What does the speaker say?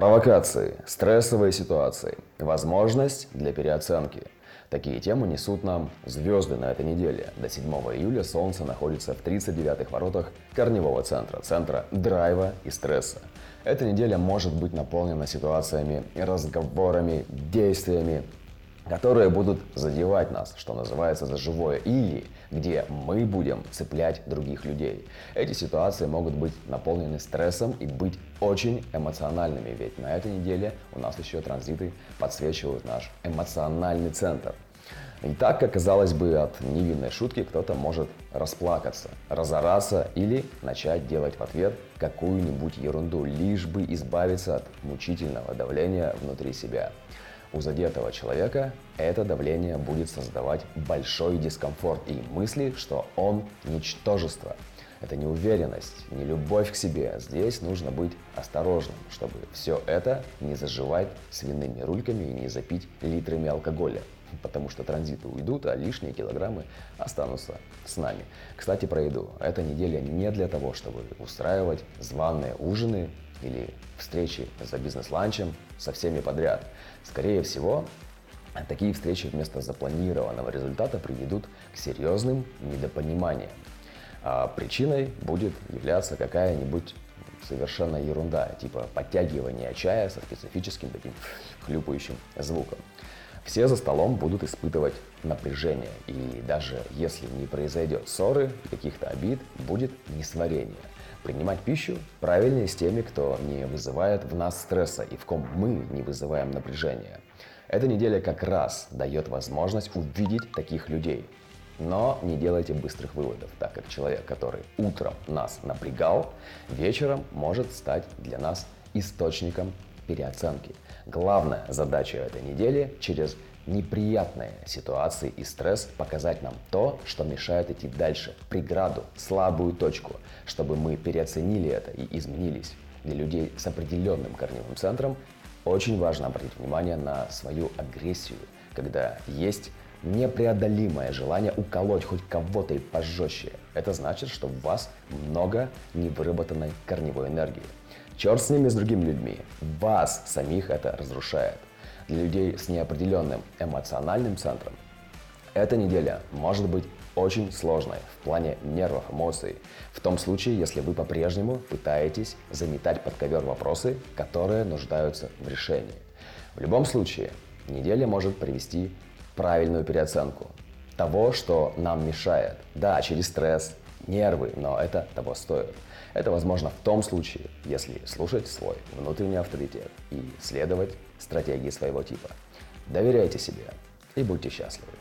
Провокации, стрессовые ситуации, возможность для переоценки. Такие темы несут нам звезды на этой неделе. До 7 июля Солнце находится в 39-х воротах корневого центра, центра драйва и стресса. Эта неделя может быть наполнена ситуациями, разговорами, действиями, которые будут задевать нас, что называется, за живое, или где мы будем цеплять других людей. Эти ситуации могут быть наполнены стрессом и быть очень эмоциональными, ведь на этой неделе у нас еще транзиты подсвечивают наш эмоциональный центр. И так, как казалось бы, от невинной шутки кто-то может расплакаться, разораться или начать делать в ответ какую-нибудь ерунду, лишь бы избавиться от мучительного давления внутри себя. У задетого человека это давление будет создавать большой дискомфорт и мысли, что он ничтожество. Это неуверенность, не любовь к себе. Здесь нужно быть осторожным, чтобы все это не заживать свиными рульками и не запить литрами алкоголя. Потому что транзиты уйдут, а лишние килограммы останутся с нами. Кстати, про еду. Эта неделя не для того, чтобы устраивать званые ужины или встречи за бизнес-ланчем со всеми подряд. Скорее всего, такие встречи вместо запланированного результата приведут к серьезным недопониманиям. А причиной будет являться какая-нибудь совершенно ерунда, типа подтягивания чая со специфическим таким хлюпающим звуком. Все за столом будут испытывать напряжение, и даже если не произойдет ссоры каких-то обид, будет несварение. Принимать пищу правильнее с теми, кто не вызывает в нас стресса и в ком мы не вызываем напряжения. Эта неделя как раз дает возможность увидеть таких людей. Но не делайте быстрых выводов, так как человек, который утром нас напрягал, вечером может стать для нас источником переоценки. Главная задача этой недели через неприятные ситуации и стресс показать нам то, что мешает идти дальше, преграду, слабую точку, чтобы мы переоценили это и изменились. Для людей с определенным корневым центром очень важно обратить внимание на свою агрессию, когда есть непреодолимое желание уколоть хоть кого-то и пожестче. Это значит, что в вас много невыработанной корневой энергии. Черт с ними, с другими людьми. Вас самих это разрушает для людей с неопределенным эмоциональным центром, эта неделя может быть очень сложной в плане нервов, эмоций. В том случае, если вы по-прежнему пытаетесь заметать под ковер вопросы, которые нуждаются в решении. В любом случае, неделя может привести правильную переоценку того, что нам мешает. Да, через стресс, нервы, но это того стоит. Это возможно в том случае, если слушать свой внутренний авторитет и следовать стратегии своего типа. Доверяйте себе и будьте счастливы.